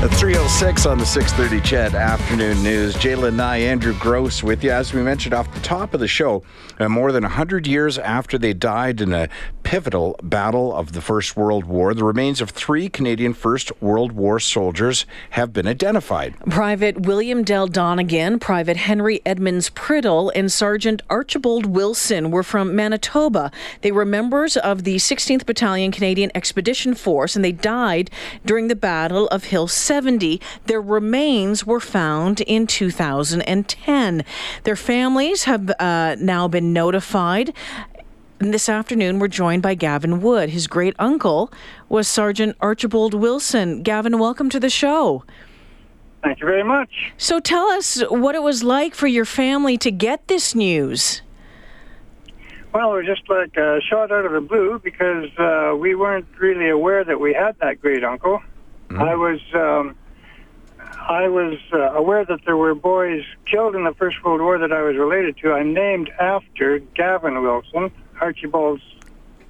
At 306 on the 630 CHED Afternoon News. J'lyn Nye, Andrew Grose with you. As we mentioned off the top of the show, uh, more than 100 years after they died in a pivotal battle of the First World War, the remains of three Canadian First World War soldiers have been identified. Private William Dell Donegan, Private Henry Edmonds Priddle, and Sergeant Archibald Wilson were from Manitoba. They were members of the 16th Battalion Canadian Expedition Force, and they died during the Battle of Hill 70. Their remains were found in 2010. Their families have uh, now been notified. And this afternoon, we're joined by Gavin Wood. His great uncle was Sergeant Archibald Wilson. Gavin, welcome to the show. Thank you very much. So tell us what it was like for your family to get this news. Well, it was just like a shot out of the blue because uh, we weren't really aware that we had that great uncle. Mm-hmm. I was um, I was uh, aware that there were boys killed in the First World War that I was related to. I'm named after Gavin Wilson, Archibald's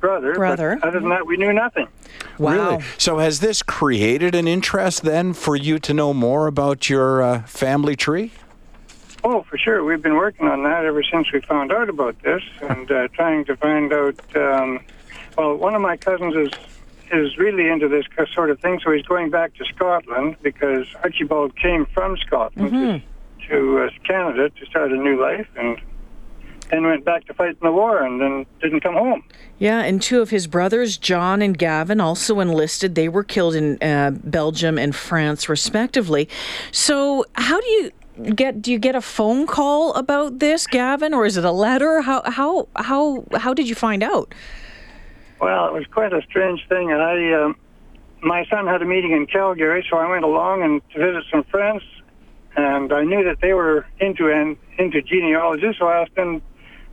brother. Brother. other than that, we knew nothing. Wow. Really? So has this created an interest then for you to know more about your uh, family tree? Oh, for sure. We've been working on that ever since we found out about this and uh, trying to find out. Um, well, one of my cousins is is really into this sort of thing, so he's going back to Scotland because Archibald came from Scotland Mm-hmm. to, to uh, Canada to start a new life and then went back to fight in the war and then didn't come home. Yeah, and two of his brothers, John and Gavin, also enlisted. They were killed in uh, Belgium and France, respectively. So, how do you get? Do you get a phone call about this, Gavin, or is it a letter? How how how how did you find out? Well, it was quite a strange thing. I, um, my son had a meeting in Calgary, so I went along and to visit some friends, and I knew that they were into and into genealogy. So I asked them.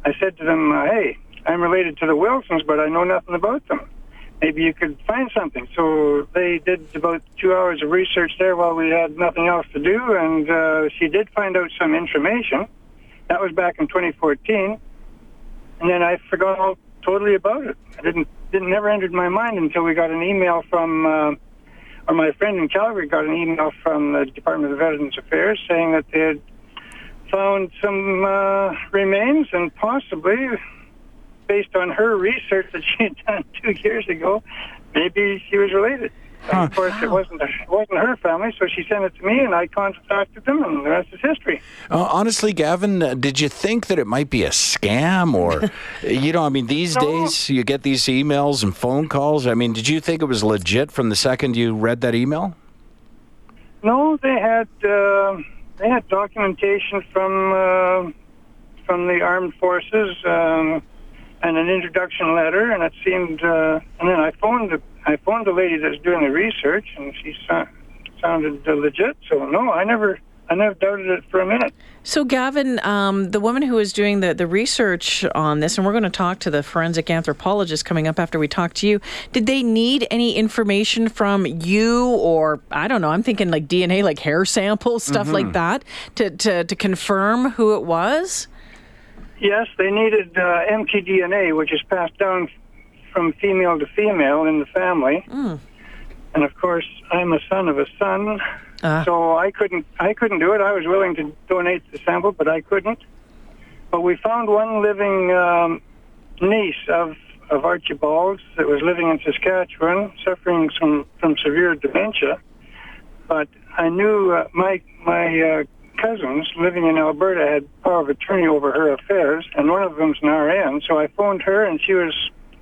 I said to them, uh, "Hey, I'm related to the Wilsons, but I know nothing about them. Maybe you could find something." So they did about two hours of research there while we had nothing else to do, and uh, she did find out some information. That was back in 2014, and then I forgot all totally about it. I didn't didn't never entered my mind until we got an email from, uh, or my friend in Calgary got an email from the Department of Veterans Affairs saying that they had found some uh, remains and possibly, based on her research that she had done two years ago, maybe she was related. And of course, it wasn't it wasn't her family, so she sent it to me, and I contacted them, and the rest is history. Uh, honestly, Gavin, uh, did you think that it might be a scam or, you know, I mean, these No. days you get these emails and phone calls. I mean, did you think it was legit from the second you read that email? No, they had uh, they had documentation from uh, from the armed forces um, and an introduction letter, and it seemed. Uh, and then I phoned the I phoned the lady that's doing the research, and she so- sounded uh, legit. So no, I never I never doubted it for a minute. So, Gavin, um, the woman who is doing the, the research on this, and we're going to talk to the forensic anthropologist coming up after we talk to you, did they need any information from you or, I don't know, I'm thinking like DNA, like hair samples, stuff like that, to, to, to confirm who it was? Yes, they needed uh, mtDNA, which is passed down from female to female in the family. And of course, I'm a son of a son, Ah. so I couldn't. I couldn't do it. I was willing to donate the sample, but I couldn't. But we found one living um, niece of of Archibald's that was living in Saskatchewan, suffering from from severe dementia. But I knew uh, my my uh, cousins living in Alberta had power of attorney over her affairs, and one of them's an RN. So I phoned her, and she was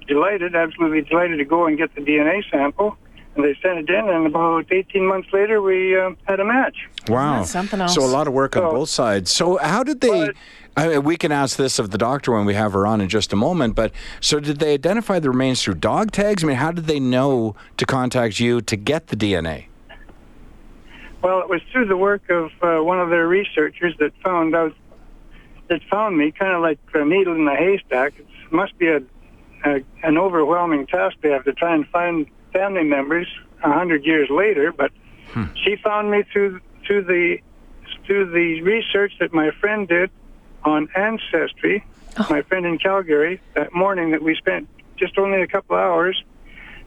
delighted, absolutely delighted to go and get the DNA sample. And they sent it in, and about 18 months later, we uh, had a match. Wow. That's something else. So a lot of work on So- both sides. So how did they? But- I mean, we can ask this of the doctor when we have her on in just a moment. But so did they identify the remains through dog tags? I mean, how did they know to contact you to get the DNA? Well, it was through the work of uh, one of their researchers that found out that found me, kind of like a needle in a haystack. It must be a, a an overwhelming task they have to try and find family members a hundred years later. But she found me through through the through the research that my friend did on Ancestry, Oh. my friend in Calgary, that morning that we spent just only a couple hours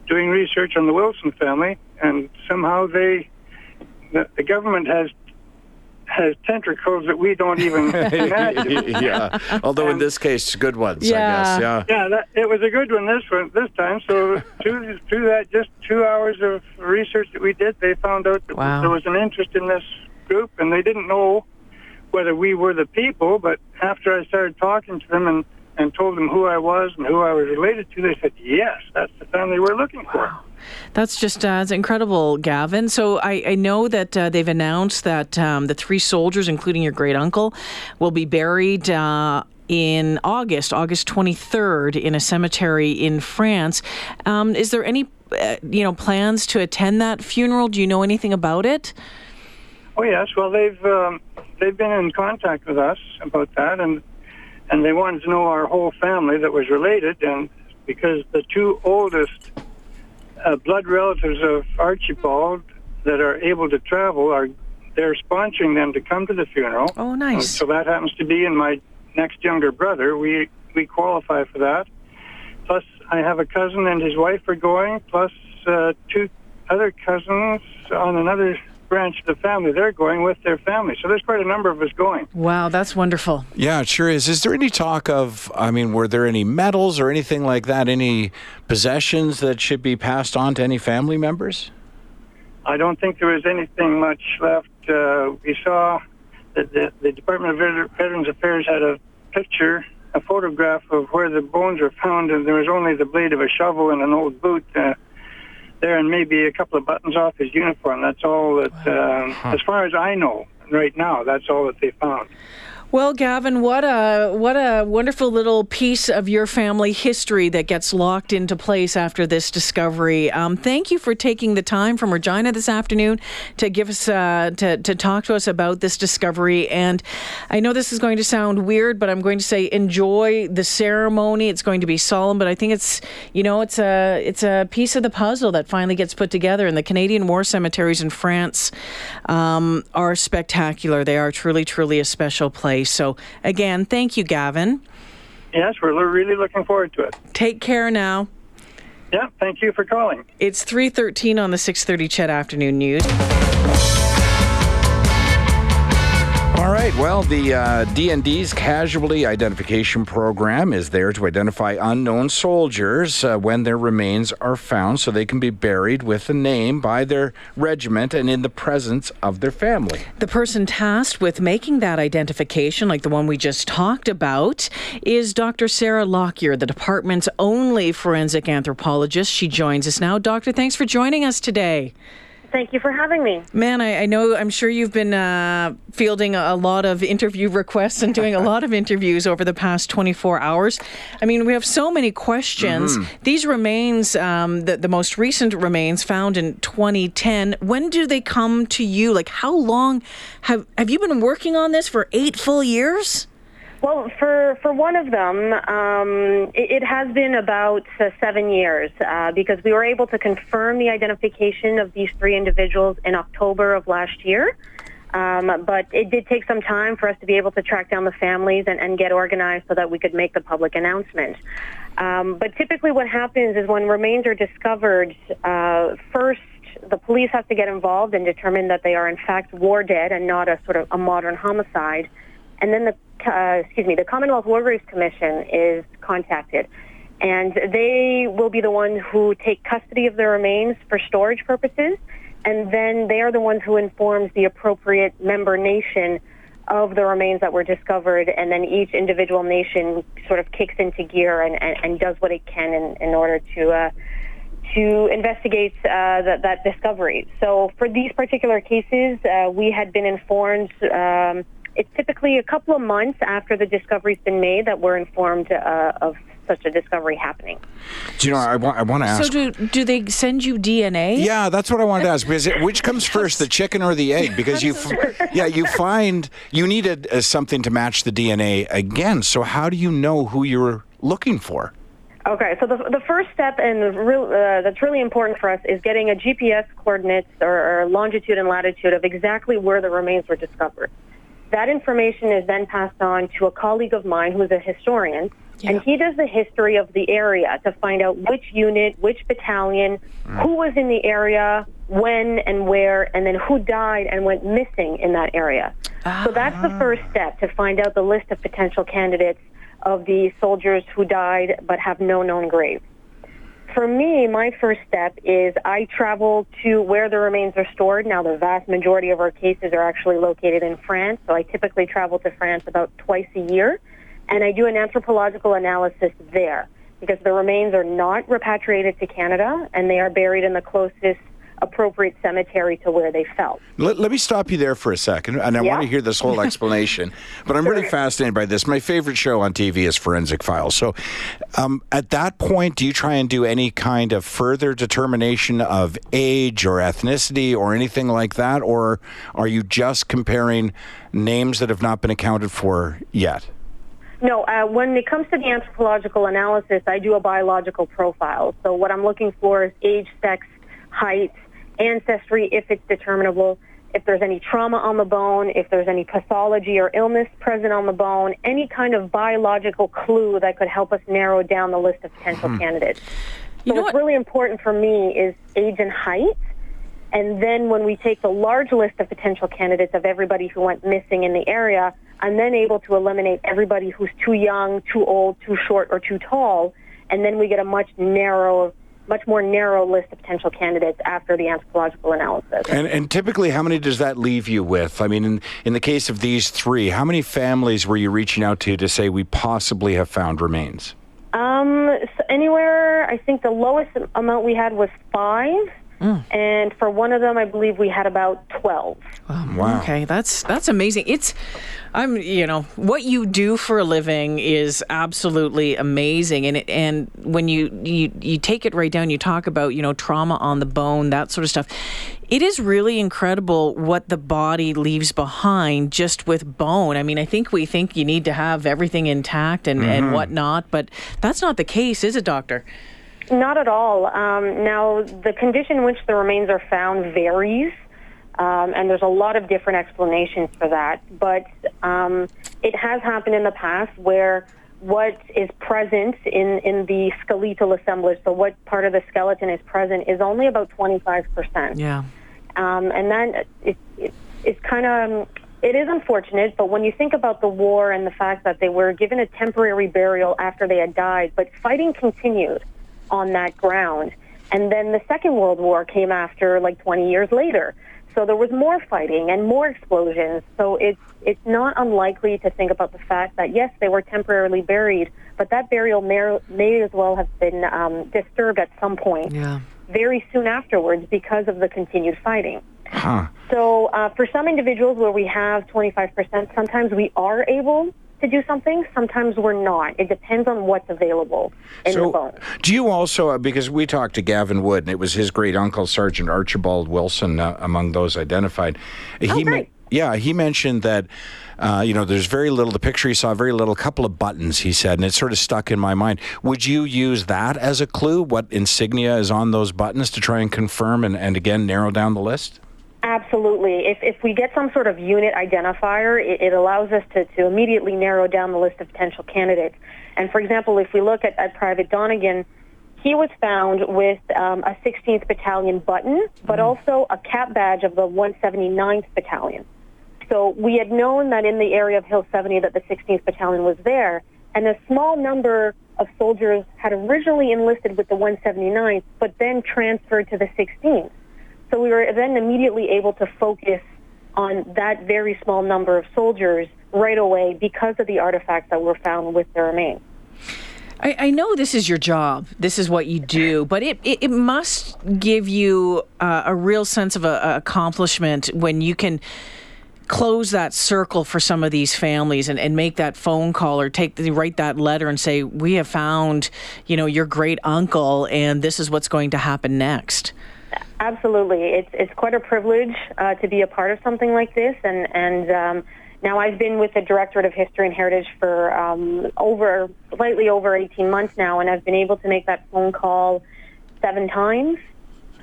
doing research on the Wilson family, and somehow they, the, the government has has tentacles that we don't even imagine. yeah. Although in this case, good ones, I Yeah. guess. Yeah. Yeah, that, it was a good one this one this time. So through through that just two hours of research that we did, they found out that Wow. there was an interest in this group, and they didn't know whether we were the people. But after I started talking to them and and told them who I was and who I was related to, they said, "Yes, that's the family we're looking for." That's just uh, it's incredible, Gavin. So I, I know that uh, they've announced that um, the three soldiers, including your great uncle, will be buried. Uh, in August, August 23rd, in a cemetery in France. Um, is there any, uh, you know, plans to attend that funeral? Do you know anything about it? Oh yes, well they've um, they've been in contact with us about that, and and they wanted to know our whole family that was related, and because the two oldest uh, blood relatives of Archibald that are able to travel are they're sponsoring them to come to the funeral. Oh, nice. So that happens to be in my next younger brother. We we qualify for that. Plus, I have a cousin and his wife are going. Plus, uh, two other cousins on another branch of the family. They're going with their family. So there's quite a number of us going. Wow, that's wonderful. Yeah, it sure is. Is there any talk of, I mean, were there any medals or anything like that? Any possessions that should be passed on to any family members? I don't think there was anything much left. Uh, we saw that the, the Department of Veterans Affairs had a picture, a photograph of where the bones were found, and there was only the blade of a shovel and an old boot uh, there, and maybe a couple of buttons off his uniform. That's all that, um, as far as I know right now, that's all that they found. Well, Gavin, what a what a wonderful little piece of your family history that gets locked into place after this discovery. Um, thank you for taking the time from Regina this afternoon to give us uh, to to talk to us about this discovery. And I know this is going to sound weird, but I'm going to say enjoy the ceremony. It's going to be solemn, but I think it's you know it's a it's a piece of the puzzle that finally gets put together. And the Canadian war cemeteries in France um, are spectacular. They are truly truly a special place. So, again, thank you, Gavin. Yes, we're really looking forward to it. Take care now. Yeah, thank you for calling. It's 3:13 on the 6:30 CHED Afternoon News. Well, the uh, DND's casualty identification program is there to identify unknown soldiers uh, when their remains are found, so they can be buried with a name by their regiment and in the presence of their family. The person tasked with making that identification, like the one we just talked about, is Dr. Sarah Lockyer, the department's only forensic anthropologist. She joins us now. Doctor, thanks for joining us today. Thank you for having me. Man, I, I know, I'm sure you've been uh, fielding a, a lot of interview requests and doing a lot of interviews over the past 24 hours. I mean, we have so many questions. These remains, um, the, the most recent remains found in 2010, when do they come to you? Like, how long have, have you been working on this for eight full years? Well, for, for one of them, um, it, it has been about uh, seven years uh, because we were able to confirm the identification of these three individuals in October of last year. Um, but it did take some time for us to be able to track down the families and, and get organized so that we could make the public announcement. Um, but typically what happens is when remains are discovered, uh, first the police have to get involved and determine that they are in fact war dead and not a sort of a modern homicide. And then the, uh, excuse me, the Commonwealth War Graves Commission is contacted. And they will be the ones who take custody of the remains for storage purposes. And then they are the ones who informs the appropriate member nation of the remains that were discovered. And then each individual nation sort of kicks into gear and, and, and does what it can in, in order to, uh, to investigate uh, that, that discovery. So for these particular cases, uh, we had been informed. Um, it's typically a couple of months after the discovery's been made that we're informed uh, of such a discovery happening. Do you know, I want, I want to ask. So, do, do they send you DNA? Yeah, that's what I wanted to ask. Because it, which comes first, the chicken or the egg? Because you, f- yeah, you find you needed uh, something to match the DNA again. So how do you know who you're looking for? Okay, so the, the first step and real, uh, that's really important for us is getting a GPS coordinates or, or longitude and latitude of exactly where the remains were discovered. That information is then passed on to a colleague of mine who's a historian, yeah. and he does the history of the area to find out which unit, which battalion, mm. who was in the area, when and where, and then who died and went missing in that area. Ah. So that's the first step to find out the list of potential candidates of the soldiers who died but have no known graves. For me, my first step is I travel to where the remains are stored. Now, the vast majority of our cases are actually located in France, so I typically travel to France about twice a year, and I do an anthropological analysis there because the remains are not repatriated to Canada and they are buried in the closest appropriate cemetery to where they fell. Let, let me stop you there for a second, and I yeah. want to hear this whole explanation. but I'm sure. really fascinated by this. My favorite show on TV is Forensic Files. So, um, at that point, do you try and do any kind of further determination of age or ethnicity or anything like that, or are you just comparing names that have not been accounted for yet? No, uh, when it comes to the anthropological analysis, I do a biological profile. So what I'm looking for is age, sex, height, ancestry if it's determinable, if there's any trauma on the bone, if there's any pathology or illness present on the bone, any kind of biological clue that could help us narrow down the list of potential hmm. candidates. So what's what? really important for me is age and height. And then when we take the large list of potential candidates of everybody who went missing in the area, I'm then able to eliminate everybody who's too young, too old, too short, or too tall. And then we get a much narrower much more narrow list of potential candidates after the anthropological analysis. And, and typically, how many does that leave you with? I mean, in, in the case of these three, how many families were you reaching out to to say we possibly have found remains? Um, so anywhere, I think the lowest amount we had was five. Mm. And for one of them, I believe we had about twelve. wow. Okay, that's that's amazing. It's, I'm you know what you do for a living is absolutely amazing, and it, and when you you you take it right down, you talk about you know trauma on the bone, that sort of stuff. It is really incredible what the body leaves behind just with bone. I mean, I think we think you need to have everything intact and, mm-hmm. and whatnot, but that's not the case, is it, doctor? Not at all. Um, now, the condition in which the remains are found varies, um, and there's a lot of different explanations for that. But um, it has happened in the past where what is present in, in the skeletal assemblage, so what part of the skeleton is present, is only about 25%. Yeah. Um, and then it, it, it's kind of it is unfortunate, but when you think about the war and the fact that they were given a temporary burial after they had died, but fighting continued on that ground. And then the Second World War came after like 20 years later. So there was more fighting and more explosions. So it's it's not unlikely to think about the fact that yes, they were temporarily buried, but that burial may, may as well have been um, disturbed at some point yeah. very soon afterwards because of the continued fighting. Huh. So uh, for some individuals where we have 25%, sometimes we are able to do something. Sometimes we're not. It depends on what's available in so the. Do you also, uh, because we talked to Gavin Wood, and it was his great uncle, Sergeant Archibald Wilson, uh, among those identified. Oh, he great. yeah, he mentioned that. Uh, you know, there's very little. The picture he saw, very little, couple of buttons. He said, and it sort of stuck in my mind. Would you use that as a clue? What insignia is on those buttons to try and confirm and, and again narrow down the list? Absolutely. If, if we get some sort of unit identifier, it, it allows us to, to immediately narrow down the list of potential candidates. And for example, if we look at, at Private Donegan, he was found with um, a 16th Battalion button, but mm. also a cap badge of the 179th Battalion. So we had known that in the area of Hill 70 that the 16th Battalion was there, and a small number of soldiers had originally enlisted with the 179th, but then transferred to the 16th. So we were then immediately able to focus on that very small number of soldiers right away because of the artifacts that were found with their remains. I, I, know this is your job. This is what you do, but it, it, it must give you uh, a real sense of a, a accomplishment when you can close that circle for some of these families and, and make that phone call or take write that letter and say we have found you know your great uncle and this is what's going to happen next Absolutely, it's it's quite a privilege uh, to be a part of something like this, and and um, now I've been with the Directorate of History and Heritage for um, over slightly over 18 months now, and I've been able to make that phone call seven times.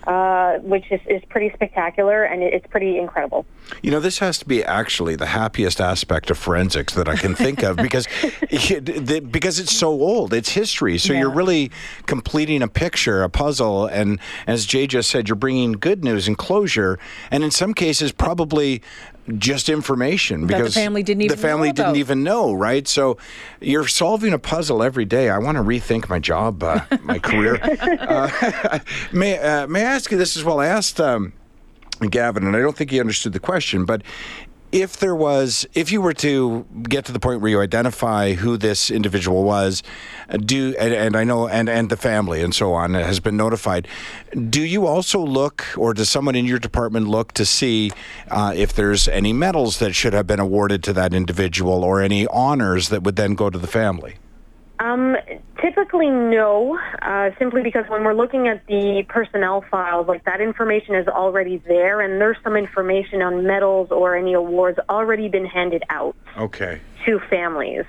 Uh, which is, is pretty spectacular and it's pretty incredible. You know, this has to be actually the happiest aspect of forensics that I can think of because because it's so old. It's history. So yeah. you're really completing a picture, a puzzle, and as Jay just said, you're bringing good news and closure, and in some cases, probably just information because the family didn't even the family didn't even know, right? So you're solving a puzzle every day. I want to rethink my job, uh, my career. uh, may uh, may I ask you this as well? I asked. Um, Gavin, and I don't think he understood the question, but if there was, if you were to get to the point where you identify who this individual was, do and, and, I know and and the family and so on has been notified. Do you also look, or does someone in your department look to see uh, if there's any medals that should have been awarded to that individual, or any honors that would then go to the family? Um, typically, no. Uh, simply because when we're looking at the personnel files, like that information is already there, and there's some information on medals or any awards already been handed out. Okay. To families.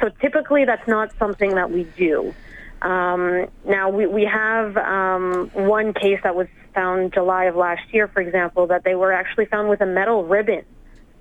So typically, that's not something that we do. Um, now we we have um, one case that was found July of last year, for example, that they were actually found with a metal ribbon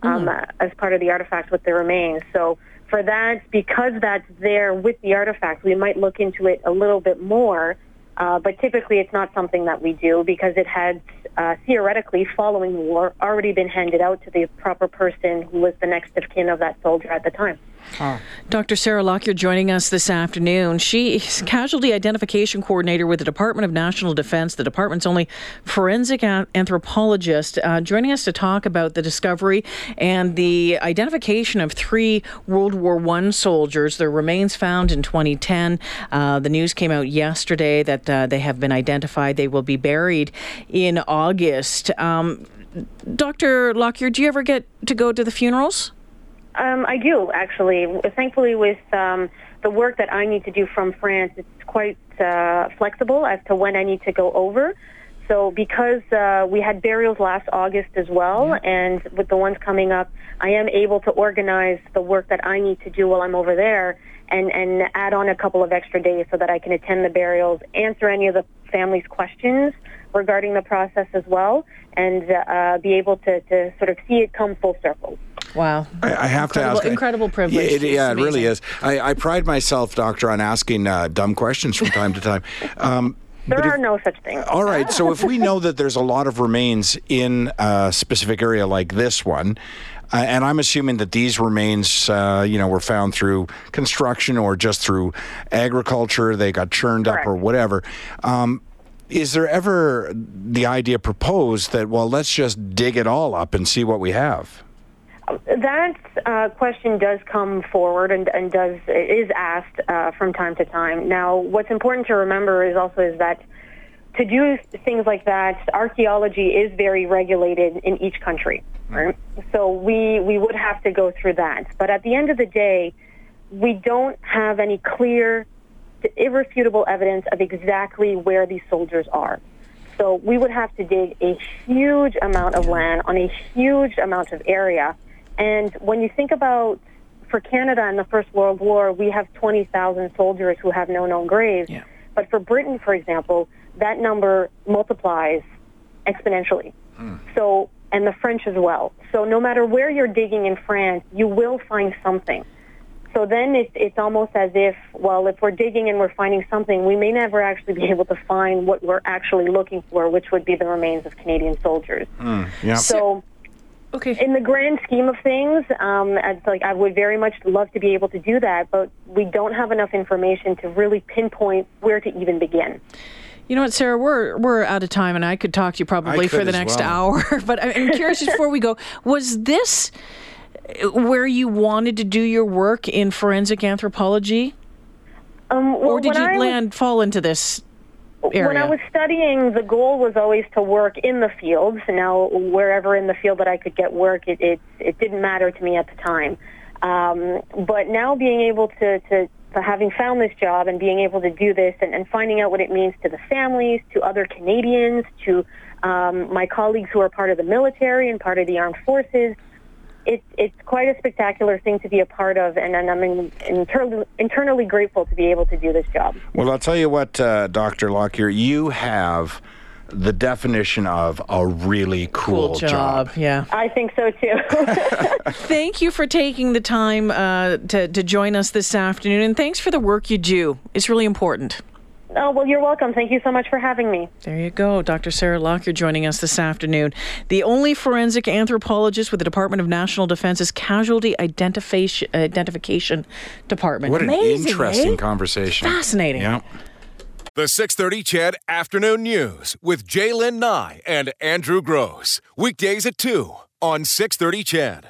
um, mm. as part of the artifact with the remains. So for that, because that's there with the artifact, we might look into it a little bit more. Uh, but typically, it's not something that we do because it had uh, theoretically, following the war, already been handed out to the proper person who was the next of kin of that soldier at the time. Oh. Dr. Sarah Lockyer joining us this afternoon. She's casualty identification coordinator with the Department of National Defense, the department's only forensic anthropologist, uh, joining us to talk about the discovery and the identification of three World War I soldiers. Their remains found in 2010. Uh, the news came out yesterday that uh, they have been identified. They will be buried in August. Um, Dr. Lockyer, do you ever get to go to the funerals? Um, I do actually. Thankfully, with um, the work that I need to do from France, it's quite uh, flexible as to when I need to go over. So because uh, we had burials last August as well, yeah. and with the ones coming up, I am able to organize the work that I need to do while I'm over there and, and add on a couple of extra days so that I can attend the burials, answer any of the family's questions regarding the process as well, and uh, be able to, to sort of see it come full circle. Wow. I, I have incredible, to ask. Incredible privilege. Yeah, it, yeah, it really is. I, I, pride myself, Doctor, on asking uh, dumb questions from time to time. Um, there are if, no such things. All right. So if we know that there's a lot of remains in a specific area like this one, uh, and I'm assuming that these remains, uh, you know, were found through construction or just through agriculture. They got churned Correct. up or whatever. Um, is there ever the idea proposed that well, let's just dig it all up and see what we have? That uh, question does come forward and, and does is asked uh, from time to time. Now, what's important to remember is also is that to do things like that, archaeology is very regulated in each country. Right? So we we would have to go through that. But at the end of the day, we don't have any clear, irrefutable evidence of exactly where these soldiers are. So we would have to dig a huge amount of land on a huge amount of area and when you think about for Canada in the First World War, we have 20,000 soldiers who have no known graves. Yeah. But for Britain, for example, that number multiplies exponentially. Mm. So, and the French as well. So no matter where you're digging in France, you will find something. So then it, it's almost as if, well, if we're digging and we're finding something, we may never actually be able to find what we're actually looking for, which would be the remains of Canadian soldiers. Mm, yeah. So Okay. In the grand scheme of things, um, like I would very much love to be able to do that, but we don't have enough information to really pinpoint where to even begin. You know what, Sarah? We're we're out of time, and I could talk to you probably for the next well. hour. but I'm curious, just before we go, was this where you wanted to do your work in forensic anthropology, um, well, or did you I land was, fall into this area? When I was studying, the goal was always to work in the fields. Now, wherever in the field that I could get work, it it, it didn't matter to me at the time. Um, but now being able to, to, to having found this job and being able to do this and, and finding out what it means to the families, to other Canadians, to um, my colleagues who are part of the military and part of the armed forces, it's it's quite a spectacular thing to be a part of, and, and I'm in, internally, internally grateful to be able to do this job. Well, I'll tell you what, uh, Dr. Lockyer, you have the definition of a really cool, Cool job. Yeah. I think so too. Thank you for taking the time uh, to, to join us this afternoon, and thanks for the work you do. It's really important. Oh, well, you're welcome. Thank you so much for having me. There you go. Dr. Sarah Lockyer joining us this afternoon. The only forensic anthropologist with the Department of National Defense's Casualty Identification, Identification Department. What an interesting eh? conversation. Fascinating. Yeah. The 630 CHED Afternoon News with J'lyn Nye and Andrew Grose. Weekdays at 2 on 630 CHED.